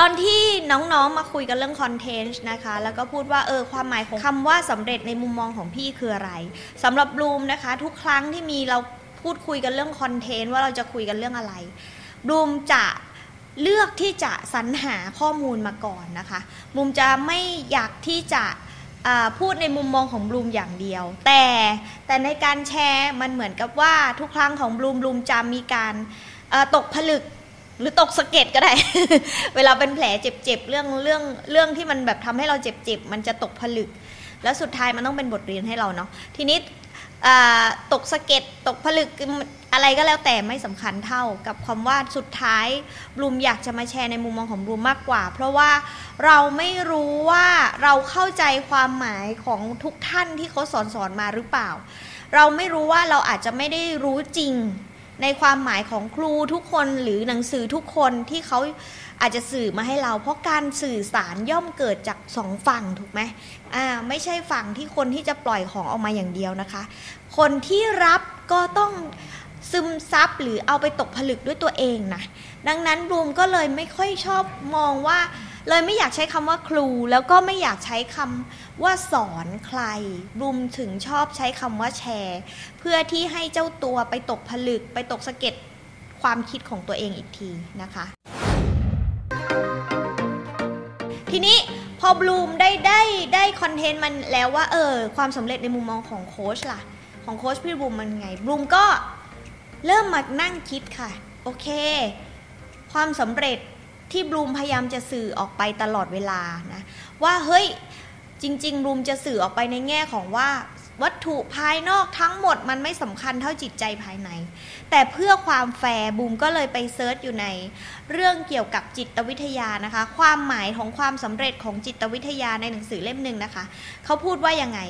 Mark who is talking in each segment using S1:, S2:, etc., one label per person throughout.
S1: ตอนที่น้องๆมาคุยกันเรื่องคอนเทนต์นะคะ แล้วก็พูดว่าเออความหมายของคำว่าสำเร็จในมุมมองของพี่คืออะไรสำหรับบลูมนะคะ ทุกครั้งที่มีเราพูดคุยกันเรื่องคอนเทนต์ว่าเราจะคุยกันเรื่องอะไรบลูมจะเลือกที่จะสรรหาข้อมูลมาก่อนนะคะบลูมจะไม่อยากที่จะพูดในมุมมองของบลูมอย่างเดียว แต่แต่ในการแชร์มันเหมือนกับว่าทุกครั้งของบลูมบลูมจะมีการตกผลึก หรือตกสะเก็ดก็ได้ เวลาเป็นแผลเจ็บๆเรื่องเรื่องเรื่องที่มันแบบทำให้เราเจ็บๆมันจะตกผลึก แล้วสุดท้ายมันต้องเป็นบทเรียนให้เราเนาะทีนี้ตกสะเก็ดตกผลึกอะไรก็แล้วแต่ไม่สำคัญเท่ากับความว่าสุดท้ายบลูมอยากจะมาแชร์ในมุมมองของบลูมมากกว่า เพราะว่าเราไม่รู้ว่าเราเข้าใจความหมายของทุกท่านที่เขาสอนสอนมาหรือเปล่า เราไม่รู้ว่าเราอาจจะไม่ได้รู้จริง ในความหมายของครูทุกคนหรือหนังสือทุกคนที่เขาอาจจะสื่อมาให้เรา เพราะการสื่อสารย่อมเกิดจากสองฝั่งถูกไหมอ่าไม่ใช่ฝั่งที่คนที่จะปล่อยของออกมาอย่างเดียวนะคะ คนที่รับก็ต้องซึมซับหรือเอาไปตกผลึกด้วยตัวเองนะดังนั้นบูมก็เลยไม่ค่อยชอบมองว่า เลยไม่อยากใช้คำว่าครู แล้วก็ไม่อยากใช้คำ ว่าสอนใครรุมถึงชอบใช้คำว่าแชร์ เพื่อที่ให้เจ้าตัวไปตกผลึก ไปตกสะเก็ดความคิดของตัวเองอีกทีนะคะ ทีนี้พอบลูมได้ได้ได้คอนเทนต์มันแล้วว่าเออความสำเร็จในมุมมองของโค้ชล่ะ ของโค้ชพี่บลูมมันไงบลูมก็เริ่มมานั่งคิดค่ะ โอเค ความสำเร็จที่บลูมพยายามจะสื่อออกไปตลอดเวลานะว่าเฮ้ย จริงๆบูมจะสื่อออกไปในแง่ของว่า วัตถุภายนอกทั้งหมดมันไม่สำคัญเท่าจิตใจภายใน แต่เพื่อความแฟร์บูมก็เลยไปเซิร์ชอยู่ใน เรื่องเกี่ยวกับจิตวิทยานะคะ ความหมายของความสำเร็จของจิตวิทยาในหนังสือเล่มหนึ่งนะคะ เขาพูดว่ายังไง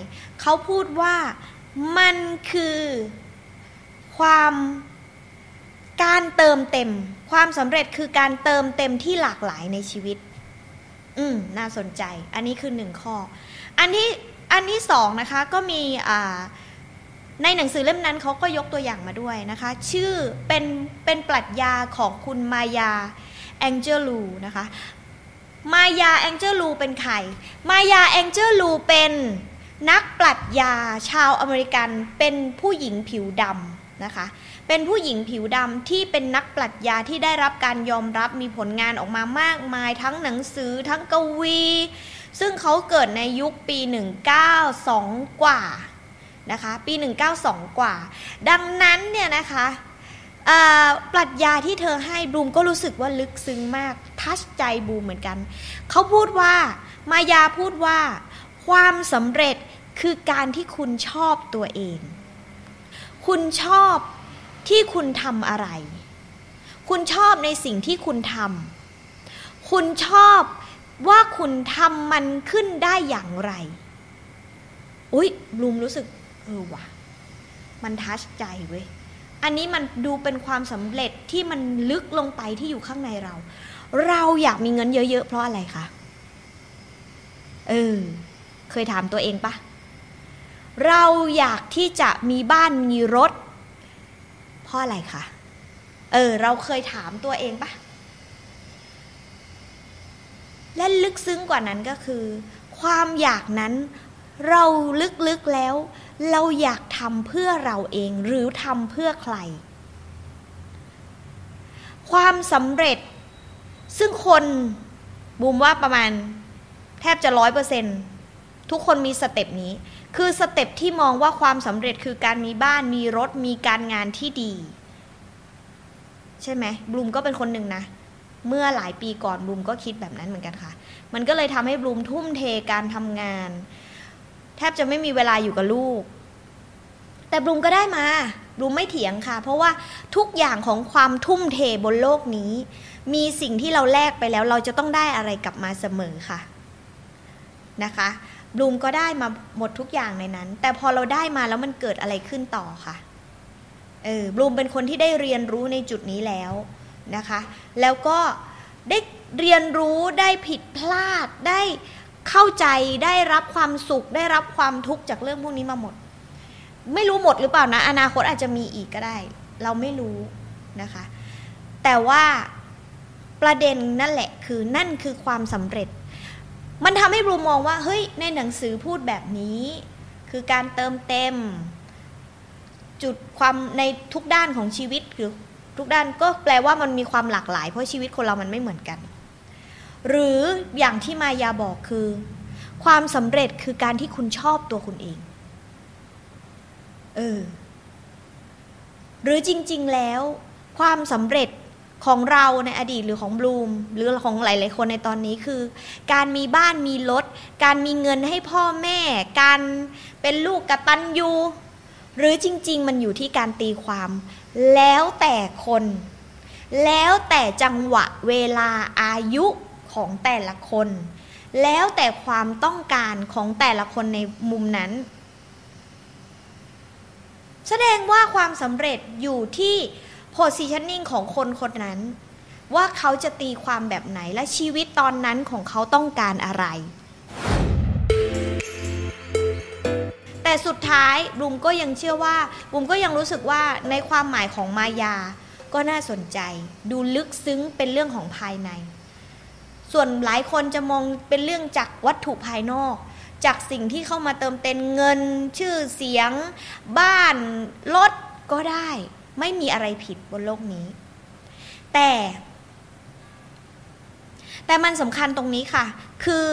S1: เขาพูดว่ามันคือความการเติมเต็ม ความสำเร็จคือการเติมเต็มที่หลากหลายในชีวิต อืมน่าสนใจ อันนี้คือหนึ่งข้อ อันที่อันที่สองนะคะก็มีอ่าในหนังสือเล่มนั้นเขาก็ยกตัวอย่างมาด้วยนะคะ ชื่อเป็นเป็นปรัชญาของคุณมายาแองเจลูนะคะ มายาแองเจลูเป็นใคร มายาแองเจลูเป็นนักปรัชญาชาวอเมริกันเป็นผู้หญิงผิวดำนะคะ เป็นผู้หญิงผิวดำที่เป็นนักปรัชญาที่ได้รับการยอมรับมีผลงานออกมามากมาย ทั้งหนังสือทั้งกวี ซึ่งเขาเกิดในยุคปี 192 กว่านะคะปี 192 กว่า ดังนั้นเนี่ยนะคะปรัชญาที่เธอให้บูมก็รู้สึกว่าลึกซึ้งมาก ทัชใจบูมเหมือนกัน เขาพูดว่ามายาพูดว่า ความสำเร็จคือการที่คุณชอบตัวเอง คุณชอบ ที่คุณทำอะไร คุณชอบในสิ่งที่คุณทำคุณชอบว่าคุณทำมันขึ้นได้อย่างไร อุ้ยลูมรู้สึก เออว่ะ มันทัชใจเว้ย อันนี้มันดูเป็นความสำเร็จที่มันลึกลงไปที่อยู่ข้างในเรา เราอยากมีเงินเยอะ ๆ เพราะอะไรคะ เออ เคยถามตัวเองปะ เราอยากที่จะมีบ้านมีรถ เพราะอะไรคะเออ เราเคยถามตัวเองปะและลึกซึ้งกว่านั้นก็คือ ความอยากนั้นเราลึกๆแล้ว เราอยากทำเพื่อเราเองหรือทำเพื่อใคร ความสำเร็จ ซึ่งคนบลูมว่าประมาณ แทบจะร้อยเปอร์เซ็นทุกคนมี step นี้ คือ step ที่มองว่าความสำเร็จคือการมีบ้านมีรถมีการงานที่ดี ใช่ไหมบลูมก็เป็นคนหนึ่งนะ เมื่อหลายปีก่อนบลูมก็คิดแบบนั้นเหมือนกันค่ะ มันก็เลยทำให้บลูมทุ่มเทการทำงาน แทบจะไม่มีเวลาอยู่กับลูก แต่บลูมก็ได้มารู้ไม่เถียงค่ะ เพราะว่าทุกอย่างของความทุ่มเทบนโลกนี้ มีสิ่งที่เราแลกไปแล้ว เราจะต้องได้อะไรกลับมาเสมอค่ะนะคะ บลูมก็ได้มาหมดทุกอย่างในนั้น แต่พอเราได้มาแล้วมันเกิดอะไรขึ้นต่อค่ะเออบลูมเป็นคนที่ได้เรียนรู้ในจุดนี้แล้วนะคะ แล้วก็ได้เรียนรู้ได้ผิดพลาดได้เข้าใจได้รับความสุข ได้รับความทุกข์จากเรื่องพวกนี้มาหมด ไม่รู้หมดหรือเปล่านะ อนาคตอาจจะมีอีกก็ได้ เราไม่รู้นะคะ แต่ว่าประเด็นนั่นแหละคือนั่นคือความสำเร็จ มันทำให้บลูมองว่าเฮ้ยในหนังสือพูดแบบนี้ คือการเติมเต็ม จุดความในทุกด้านของชีวิตหรือทุกด้านก็แปลว่ามันมีความหลากหลาย เพราะชีวิตคนเรามันไม่เหมือนกัน หรืออย่างที่มายาบอกคือ ความสำเร็จคือการที่คุณชอบตัวคุณเอง เออ หรือจริง ๆ แล้ว ความสำเร็จ ของเราในอดีตหรือของบลูมหรือของหลาย ๆ คนในตอนนี้คือ การมีบ้านมีรถ การมีเงินให้พ่อแม่ การเป็นลูกกตัญญูหรือจริง ๆ มันอยู่ที่การตีความ แล้วแต่คน แล้วแต่จังหวะเวลาอายุของแต่ละคน แล้วแต่ความต้องการของแต่ละคนในมุมนั้น แสดงว่าความสำเร็จอยู่ที่ positioning ของคนคนนั้น ว่าเขาจะตีความแบบไหนและชีวิตตอนนั้นของเขาต้องการอะไร แต่สุดท้ายบุมก็ยังเชื่อว่าบุมก็ยังรู้สึกว่าในความหมายของมายา ก็น่าสนใจ ดูลึกซึ้งเป็นเรื่องของภายใน ส่วนหลายคนจะมองเป็นเรื่องจากวัตถุภายนอกจากสิ่งที่เข้ามาเติมเต็มเงิน ชื่อเสียง บ้านรถก็ได้ ไม่มีอะไรผิดบนโลกนี้ แต่ แต่มันสำคัญตรงนี้ค่ะ คือ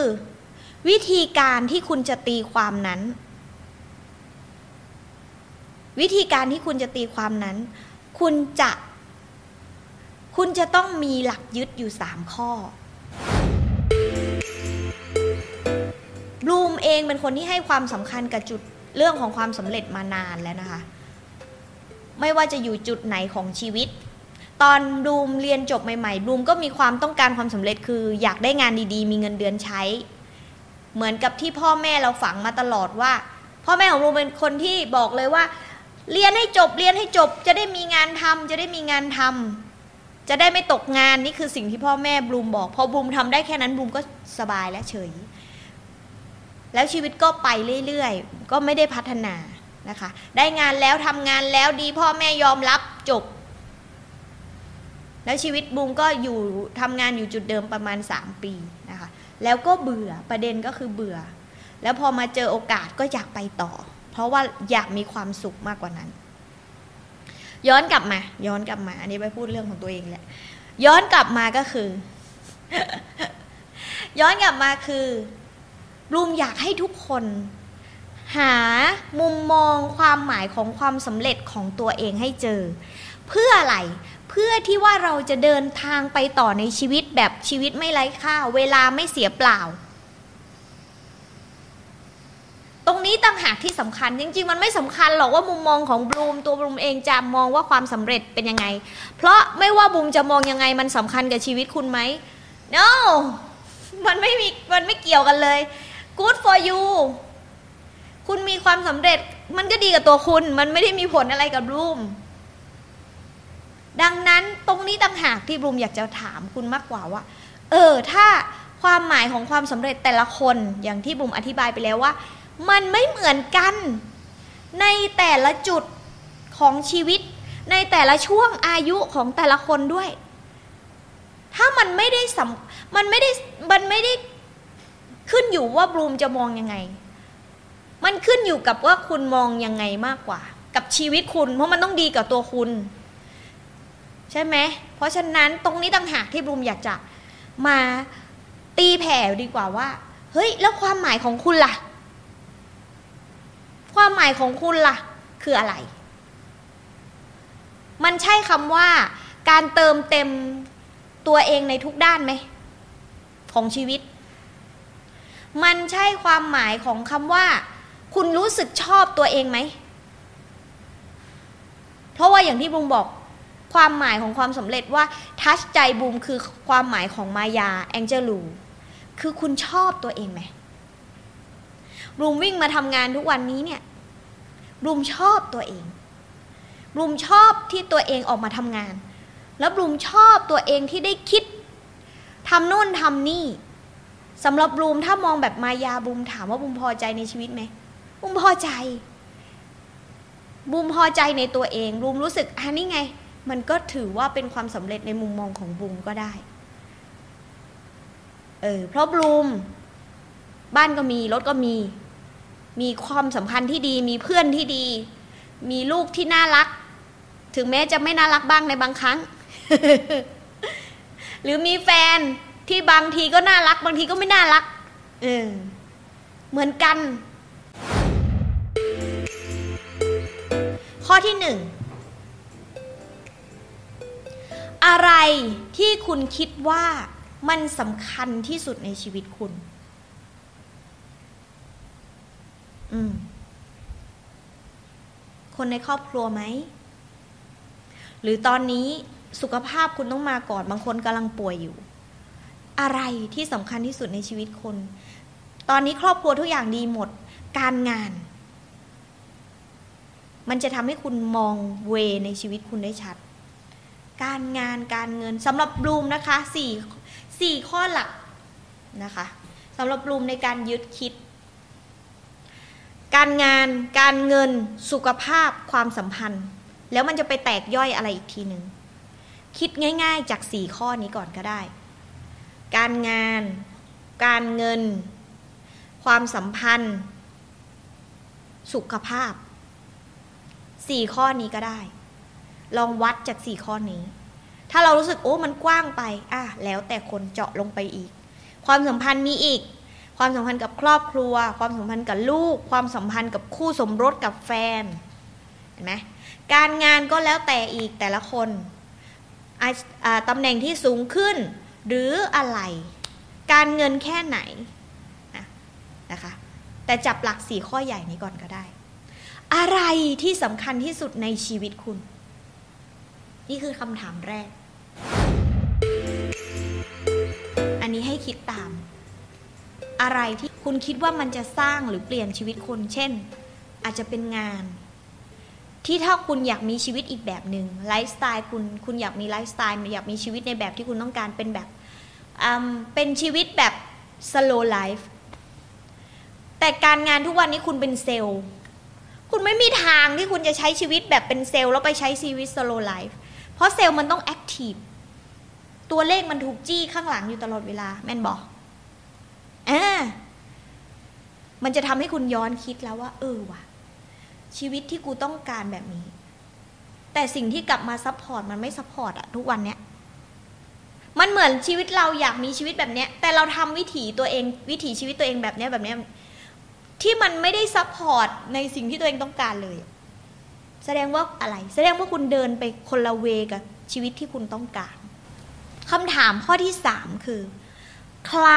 S1: วิธีการที่คุณจะตีความนั้น วิธีการที่คุณจะตีความนั้น คุณจะ คุณจะต้องมีหลักยึดอยู่สามข้อบลูมเองเป็นคนที่ให้ความสำคัญกับจุดเรื่องของความสำเร็จมานานแล้วนะคะ ไม่ว่าจะอยู่จุดไหนของชีวิต ตอนบลูมเรียนจบใหม่ๆบลูมก็มีความต้องการความสำเร็จคือ อยากได้งานดีๆ มีเงินเดือนใช้ เหมือนกับที่พ่อแม่เราฝังมาตลอดว่า พ่อแม่ของบลูมเป็นคนที่บอกเลยว่า เรียนให้จบเรียนให้จบ จะได้มีงานทำจะได้มีงานทำจะได้ไม่ตกงานนี่คือสิ่งที่พ่อแม่บลูมบอกพอบลูมทำได้แค่นั้นบลูมก็สบายและเฉย แล้วชีวิตก็ไปเรื่อยๆ ก็ไม่ได้พัฒนา นะคะ ได้งานแล้วทำงานแล้วดีพ่อแม่ยอมรับจบ แล้วชีวิตบูมก็อยู่ทำงานอยู่จุดเดิมประมาณ 3 ปีนะคะ แล้วก็เบื่อประเด็นก็คือเบื่อ แล้วพอมาเจอโอกาสก็อยากไปต่อ เพราะว่าอยากมีความสุขมากกว่านั้น ย้อนกลับมา ย้อนกลับมา อันนี้ไปพูดเรื่องของตัวเองแหละย้อนกลับมาก็คือ ย้อนกลับมาคือบูมอยากให้ทุกคน หามุมมองความหมายของความสำเร็จของตัวเองให้เจอ เพื่ออะไรเพื่อที่ว่าเราจะเดินทางไปต่อในชีวิตแบบชีวิตไม่ไร้ค่า เวลาไม่เสียเปล่า ตรงนี้ต่างหากที่สำคัญ จริง ๆ มันไม่สำคัญหรอกว่ามุมมองของบลูมตัวบลูมเองจะมองว่าความสำเร็จเป็นยังไง เพราะไม่ว่าบลูมจะมองยังไงมันสำคัญกับชีวิตคุณไหม no มันไม่มีมันไม่เกี่ยวกันเลย good for you คุณมีความสำเร็จมันก็ดีกับตัวคุณ มันไม่ได้มีผลอะไรกับบลูม ดังนั้นตรงนี้ต่างหากที่บลูมอยากจะถามคุณมากกว่าว่า เออ ถ้าความหมายของความสำเร็จแต่ละคนอย่างที่บลูมอธิบายไปแล้วว่า มันไม่เหมือนกัน ในแต่ละจุดของชีวิต ในแต่ละช่วงอายุของแต่ละคนด้วย ถ้ามันไม่ได้สำมันไม่ได้มันไม่ได้ขึ้นอยู่ว่าบลูมจะมองยังไง มันขึ้นอยู่กับว่าคุณมองยังไงมากกว่า กับชีวิตคุณ เพราะมันต้องดีกับตัวคุณ ใช่ไหม เพราะฉะนั้นตรงนี้ต่างหากที่บลูมอยากจะมาตีแผ่ดีกว่าว่า เฮ้ย แล้วความหมายของคุณล่ะ ความหมายของคุณล่ะ คืออะไร มันใช่คำว่า การเติมเต็มตัวเองในทุกด้านไหม ของชีวิต มันใช่ความหมายของคำว่า คุณรู้สึกชอบตัวเองไหม เพราะว่าอย่างที่บูมบอกความหมายของความสำเร็จว่าทัชใจบูมคือความหมายของมายาแองเจลูคือคุณชอบตัวเองไหมบูมวิ่งมาทำงานทุกวันนี้เนี่ยบูมชอบตัวเองบูมชอบที่ตัวเองออกมาทำงาน แล้วบูมชอบตัวเองที่ได้คิดทำโน่นทำนี่สำหรับบูมถ้ามองแบบมายาบูมถามว่าบูมพอใจในชีวิตไหม บูมพอใจบูมพอใจในตัวเองบูมรู้สึกอันนี้ไง มันก็ถือว่าเป็นความสำเร็จในมุมมองของบูมก็ได้ เออเพราะบูมบ้านก็มีรถก็มี มีความสัมพันธ์ที่ดีมีเพื่อนที่ดี มีลูกที่น่ารัก ถึงแม้จะไม่น่ารักบ้างในบางครั้ง หรือมีแฟนที่บางทีก็น่ารัก บางทีก็ไม่น่ารัก เออเหมือนกัน ข้อที่หนึ่งอะไรที่คุณคิดว่ามันสำคัญที่สุดในชีวิตคุณ อืม คนในครอบครัวไหม หรือตอนนี้สุขภาพคุณต้องมาก่อน บางคนกำลังป่วยอยู่ อะไรที่สำคัญที่สุดในชีวิตคน ตอนนี้ครอบครัวทุกอย่างดีหมด การงาน มันจะทำให้คุณมองเวในชีวิตคุณได้ชัด การงานการเงินสำหรับบลูมนะคะสี่สี่ข้อหลักนะคะสำหรับบลูมในการยึดคิด การงานการเงินสุขภาพความสัมพันธ์ แล้วมันจะไปแตกย่อยอะไรอีกทีหนึ่งคิดง่าย ๆ จากสี่ข้อนี้ก่อนก็ได้ การงาน การเงิน ความสัมพันธ์ สุขภาพ สี่ข้อนี้ก็ได้ ลองวัดจากสี่ข้อนี้ ถ้าเรารู้สึกโอ้มันกว้างไปอะแล้วแต่คนเจาะลงไปอีก ความสัมพันธ์มีอีก ความสัมพันธ์กับครอบครัว ความสัมพันธ์กับลูก ความสัมพันธ์กับคู่สมรสกับแฟนเห็นไหมการงานก็แล้วแต่อีกแต่ละคนตำแหน่งที่สูงขึ้น หรืออะไร การเงินแค่ไหนนะคะแต่จับหลักสี่ข้อใหญ่นี้ก่อนก็ได้ อะไรที่สำคัญที่สุดในชีวิตคุณ นี่คือคำถามแรก อันนี้ให้คิดตาม อะไรที่คุณคิดว่ามันจะสร้างหรือเปลี่ยนชีวิตคุณเช่น อาจจะเป็นงาน ที่ถ้าคุณอยากมีชีวิตอีกแบบหนึ่งไลฟ์สไตล์คุณคุณอยากมีไลฟ์สไตล์อยากมีชีวิตในแบบที่คุณต้องการเป็นแบบเป็นชีวิตแบบ slow life แต่การงานทุกวันนี้คุณเป็นเซลล์ คุณไม่มีทางที่คุณจะใช้ชีวิตแบบเป็นเซลล์แล้วไปใช้ชีวิต slow life เพราะเซลล์มันต้อง activeตัวเลขมันถูกจี้ข้างหลังอยู่ตลอดเวลา แม่นบอกอ่ามันจะทำให้คุณย้อนคิดแล้วว่า เออว่ะ ชีวิตที่กูต้องการแบบนี้ แต่สิ่งที่กลับมา support มันไม่ support อะทุกวันเนี้ยมันเหมือนชีวิตเราอยากมีชีวิตแบบเนี้ย แต่เราทำวิถีตัวเอง วิถีชีวิตตัวเองแบบเนี้ยแบบเนี้ย ที่มันไม่ได้ support ในสิ่งที่ตัวเองต้องการเลย แสดงว่าอะไร แสดงว่าคุณเดินไปคนละเวกับชีวิตที่คุณต้องการคำถามข้อที่สามคือ ใคร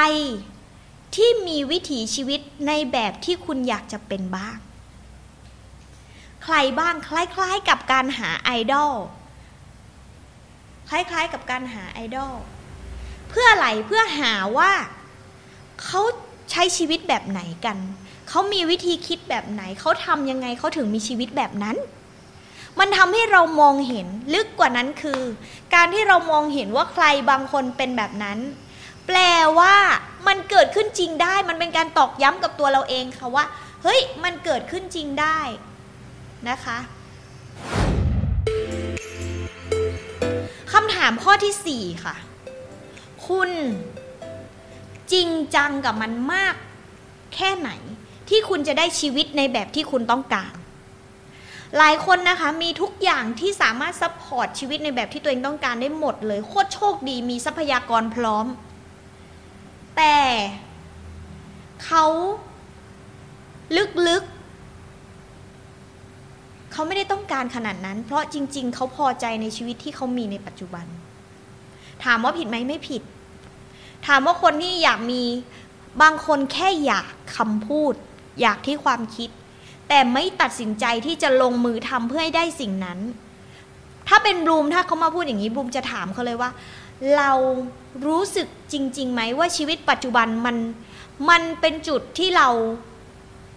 S1: ที่มีวิถีชีวิตในแบบที่คุณอยากจะเป็นบ้าง ใครบ้างคล้าย ๆ กับการหาไอดอลคล้าย ๆ กับการหาไอดอลเพื่ออะไรเพื่อหาว่าเขาใช้ชีวิตแบบไหนกัน เขามีวิธีคิดแบบไหน เขาทำยังไงเขาถึงมีชีวิตแบบนั้น มันทำให้เรามองเห็นลึกกว่านั้นคือ การที่เรามองเห็นว่าใครบางคนเป็นแบบนั้น แปลว่ามันเกิดขึ้นจริงได้ มันเป็นการตอกย้ำกับตัวเราเองค่ะว่า เฮ้ย มันเกิดขึ้นจริงได้นะคะคำถามข้อที่ 4 ค่ะ คุณจริงจังกับมันมากแค่ไหน ที่คุณจะได้ชีวิตในแบบที่คุณต้องการ หลายคนนะคะมีทุกอย่างที่สามารถ support ชีวิตในแบบที่ตัวเองต้องการได้หมดเลยโคตรโชคดีมีทรัพยากรพร้อม แต่เขาลึกๆ เขาไม่ได้ต้องการขนาดนั้น เพราะจริง ๆ เขาพอใจในชีวิตที่เขามีในปัจจุบัน ถามว่าผิดไหมไม่ผิด ถามว่าคนที่อยากมีบางคนแค่อยากคำพูด อยากที่ความคิด แต่ไม่ตัดสินใจที่จะลงมือทำเพื่อให้ได้สิ่งนั้น ถ้าเป็นบลูมถ้าเขามาพูดอย่างนี้บลูมจะถามเขาเลยว่า เรารู้สึกจริงๆไหมว่าชีวิตปัจจุบันมันมันเป็นจุดที่เรา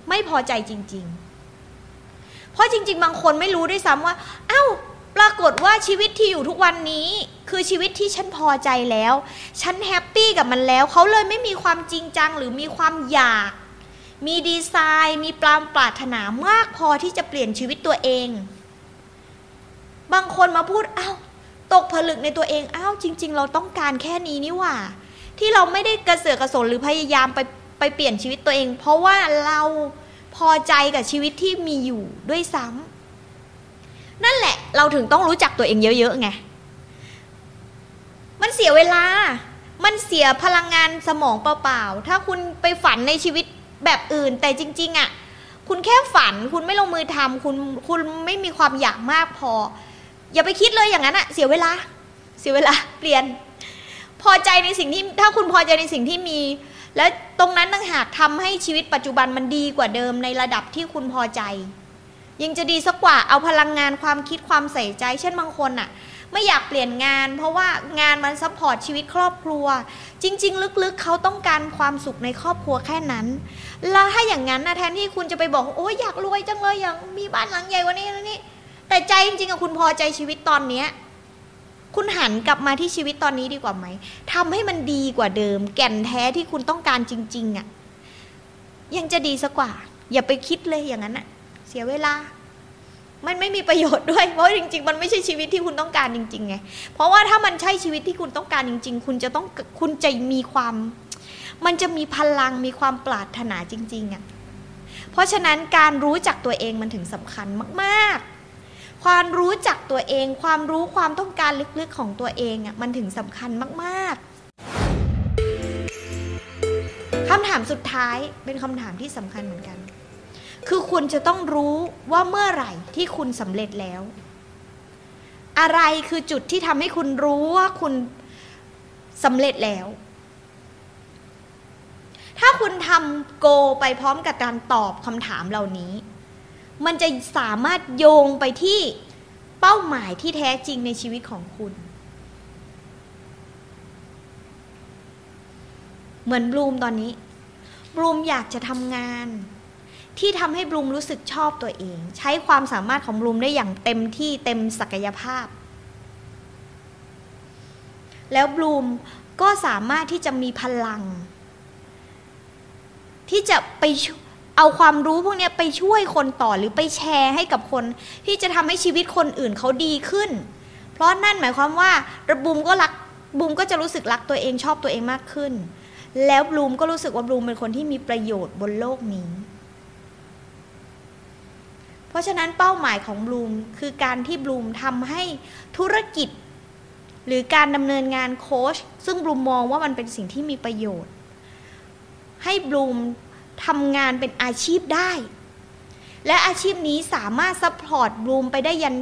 S1: ไม่พอใจจริง ๆ เพราะจริง ๆ บางคนไม่รู้ด้วยซ้ำว่า เอ้า ปรากฏว่าชีวิตที่อยู่ทุกวันนี้ คือชีวิตที่ฉันพอใจแล้ว ฉันแฮปปี้กับมันแล้ว เขาเลยไม่มีความจริงจังหรือมีความอยาก มีดีไซน์ มีปรามปรารถนามากพอที่จะเปลี่ยนชีวิตตัวเอง บางคนมาพูดเอ้าตกผลึกในตัวเองอ้าวจริง ๆ เราต้องการแค่นี้นี่หว่า ที่เราไม่ได้กระเสือกกระสนหรือพยายามไปไปเปลี่ยนชีวิตตัวเอง เพราะว่าเราพอใจกับชีวิตที่มีอยู่ด้วยซ้ำนั่นแหละเราถึงต้องรู้จักตัวเองเยอะๆไงมันเสียเวลา มันเสียพลังงานสมองเปล่าๆ ถ้าคุณไปฝันในชีวิต แบบอื่นแต่จริง ๆอะ่ะคุณแค่ฝันคุณไม่ลงมือทำคุณคุณไม่มีความอยากมากพอ อย่าไปคิดเลยอย่างนั้นอะเสียเวลา เสียเวลาเปลี่ยน พอใจในสิ่งที่ถ้าคุณพอใจในสิ่งที่มี และตรงนั้นต่างหากทำให้ชีวิตปัจจุบันมันดีกว่าเดิมในระดับที่คุณพอใจ ยังจะดีซะกว่าเอาพลังงานความคิดความใส่ใจ เช่นบางคนอะ ไม่อยากเปลี่ยนงาน เพราะว่างานมัน support ชีวิตครอบครัว จริง ๆ ลึกๆ เขาต้องการความสุขในครอบครัวแค่นั้น แล้วถ้าอย่างนั้นนะแทนที่คุณจะไปบอกโอ้ยอยากรวยจังเลยอยากมีบ้านหลังใหญ่กว่านี้แล้วนี่แต่ใจจริงๆอะคุณพอใจชีวิตตอนเนี้ยคุณหันกลับมาที่ชีวิตตอนนี้ดีกว่าไหมทำให้มันดีกว่าเดิม แก่นแท้ที่คุณต้องการจริง ๆอะยังจะดีสักกว่า อย่าไปคิดเลยอย่างนั้นอะเสียเวลา มันไม่มีประโยชน์ด้วย เพราะจริง ๆ มันไม่ใช่ชีวิตที่คุณต้องการจริงๆไง เพราะว่าถ้ามันใช่ชีวิตที่คุณต้องการจริง ๆ คุณจะต้องคุณจะมีความ มันจะมีพลังมีความปรารถนาจริงๆอะ่ะ เพราะฉะนั้นการรู้จักตัวเองมันถึงสำคัญมากๆ ความรู้จักตัวเอง ความรู้ความต้องการลึกๆของตัวเองอะ่ะมันถึงสำคัญมากๆคำถามสุดท้ายเป็นคำถามที่สำคัญเหมือนกัน คือคุณจะต้องรู้ว่าเมื่อไหร่ที่คุณสำเร็จแล้ว อะไรคือจุดที่ทำให้คุณรู้ว่าคุณสำเร็จแล้ว ถ้าคุณทำโกไปพร้อมกับการตอบคำถามเหล่านี้ มันจะสามารถโยงไปที่เป้าหมายที่แท้จริงในชีวิตของคุณ เหมือนบลูมตอนนี้บลูมอยากจะทำงาน ที่ทำให้บลูมรู้สึกชอบตัวเอง ใช้ความสามารถของบลูมได้อย่างเต็มที่เต็มศักยภาพ แล้วบลูมก็สามารถที่จะมีพลัง ที่จะไปเอาความรู้พวกนี้ไปช่วยคนต่อหรือไปแชร์ให้กับคน ที่จะทำให้ชีวิตคนอื่นเขาดีขึ้น เพราะนั่นหมายความว่าละบลูมก็รักบลูมก็จะรู้สึกรักตัวเองชอบตัวเองมากขึ้น แล้วบลูมก็รู้สึกว่าบลูมเป็นคนที่มีประโยชน์บนโลกนี้ เพราะฉะนั้นเป้าหมายของบลูมคือการที่บลูมทำให้ธุรกิจ หรือการดำเนินงานโค้ชซึ่งบลูมมองว่ามันเป็นสิ่งที่มีประโยชน์ ให้บลูมทำงานเป็นอาชีพได้ และอาชีพนี้สามารถ support บลูมไปได้ยัน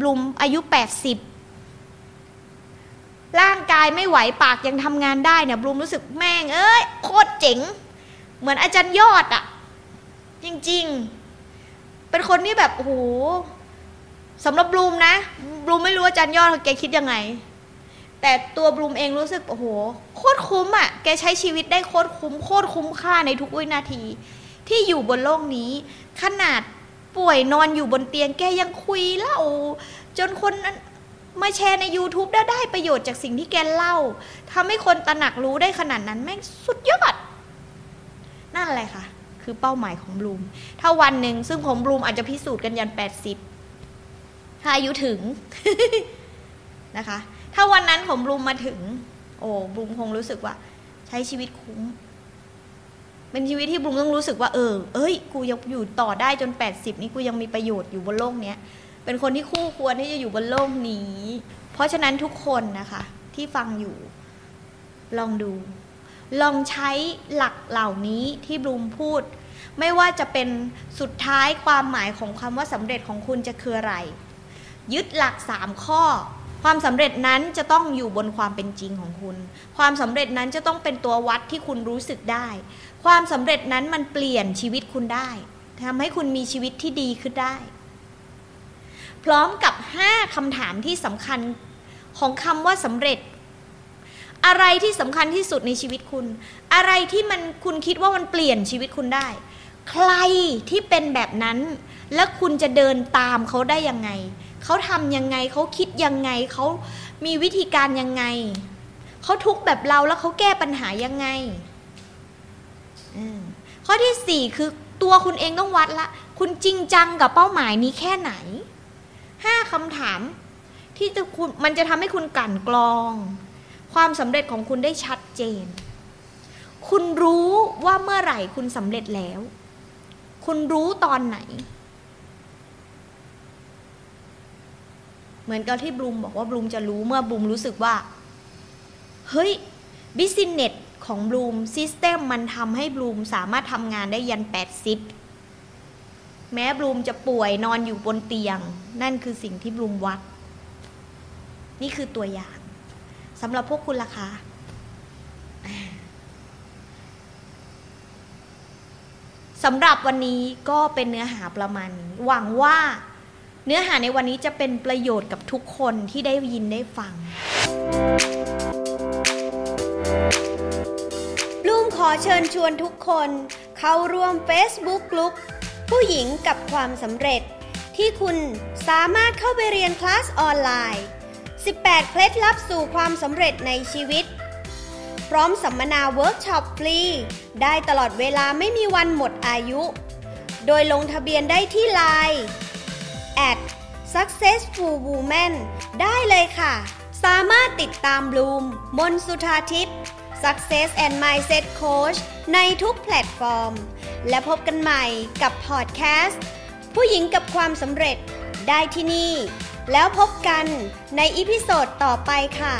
S1: บลูมอายุ 80 ร่างกายไม่ไหวปากยังทำงานได้เนี่ยบลูมรู้สึกแม่งเอ้ยโคตรเจ๋ง เหมือนอาจารย์ยอดอะจริง ๆ เป็นคนที่แบบโอ้โหสำหรับบลูมนะบลูมไม่รู้อาจารย์ยอดแกคิดยังไง แต่ตัวบลูมเองรู้สึกโอ้โหโคตรคุ้มอะ่ะ แกใช้ชีวิตได้โคตรคุ้มโคตรคุ้มค่าในทุกวินาที ที่อยู่บนโลกนี้ ขนาดป่วยนอนอยู่บนเตียงแกยังคุยเล่า จนคนมาแชร์ใน YouTube ได้ได้ประโยชน์จากสิ่งที่แกเล่าทำให้คนตระหนักรู้ได้ขนาดนั้นแม่งสุดยอดนั่นแหละค่ะ คือเป้าหมายของบลูม ถ้าวันหนึ่งซึ่งผมบลูมอาจจะพิสูจน์กันยันแปดสิบถ้าอายุถึงนะคะ ถ้าวันนั้นผมบลูมมาถึง โอ้บลูมคงรู้สึกว่า ใช้ชีวิตคุ้ม เป็นชีวิตที่บลูมต้องรู้สึกว่าเออ เอ้ย กูยังอยู่ต่อได้จนแปดสิบนี้กูยังมีประโยชน์อยู่บนโลกเนี้ย เป็นคนที่คู่ควรที่จะอยู่บนโลกนี้ เพราะฉะนั้นทุกคนนะคะ ที่ฟังอยู่ลองดู ลองใช้หลักเหล่านี้ที่บลูมพูด ไม่ว่าจะเป็นสุดท้ายความหมายของคำว่าสำเร็จของคุณจะคืออะไร ยึดหลักสามข้อ ความสำเร็จนั้นจะต้องอยู่บนความเป็นจริงของคุณ ความสำเร็จนั้นจะต้องเป็นตัววัดที่คุณรู้สึกได้ ความสำเร็จนั้นมันเปลี่ยนชีวิทคุณได้ทำให้คุณมีชีวิตที่ดีขึ้นได้ พร้อมกับ 5คำถามที่สำคัญของคำว่าสำเร็จ อะไรที่สำคัญที่สุดในชีวิตคุณ อะไรที่มันคุณคิดว่ามันเปลี่ยนชีวิตคุณได้ ใครที่เป็นแบบนั้น แล้วคุณจะเดินตามเขาได้ยังไง เขาทำยังไงเขาคิดยังไงเขามีวิธีการยังไง เขาทุกแบบเราแล้วเขาแก้ปัญหายังไงข้อที่สี่คือตัวคุณเองต้องวัดละ คุณจริงจังกับเป้าหมายนี้แค่ไหนห้าคำถาม ที่จะคุณมันจะทำให้คุณกลั่นกรอง ความสำเร็จของคุณได้ชัดเจน คุณรู้ว่าเมื่อไหร่คุณสำเร็จแล้ว คุณรู้ตอนไหน เหมือนกับที่บลูมบอกว่าบลูมจะรู้เมื่อบลูมรู้สึกว่า เฮ้ยบิสเนสของบลูมซิสเต็มมันทำให้บลูมสามารถทำงานได้ยัน 80 แม้บลูมจะป่วยนอนอยู่บนเตียง นั่นคือสิ่งที่บลูมวัด นี่คือตัวอย่าง สำหรับพวกคุณล่ะคะสำหรับวันนี้ก็เป็นเนื้อหาประมาณนี้หวังว่าเนื้อหาในวันนี้จะเป็นประโยชน์กับทุกคนที่ได้ยินได้ฟังบลูมขอเชิญชวนทุกคนเข้าร่วม Facebook กลุ่มผู้หญิงกับความสำเร็จ ที่คุณสามารถเข้าไปเรียนคลาสออนไลน์ 18 เคล็ดลับสู่ความสำเร็จในชีวิต พร้อมสัมมนาเวิร์กช็อปฟรี ได้ตลอดเวลาไม่มีวันหมดอายุ โดยลงทะเบียนได้ที่ไลน์ at successful woman ได้เลยค่ะ สามารถติดตามบลูม มนสุธาทิพย์ Success and Mindset Coach ในทุกแพลตฟอร์ม และพบกันใหม่กับพอดแคสต์ ผู้หญิงกับความสำเร็จได้ที่นี่ แล้วพบกันใน episode ต่อไปค่ะ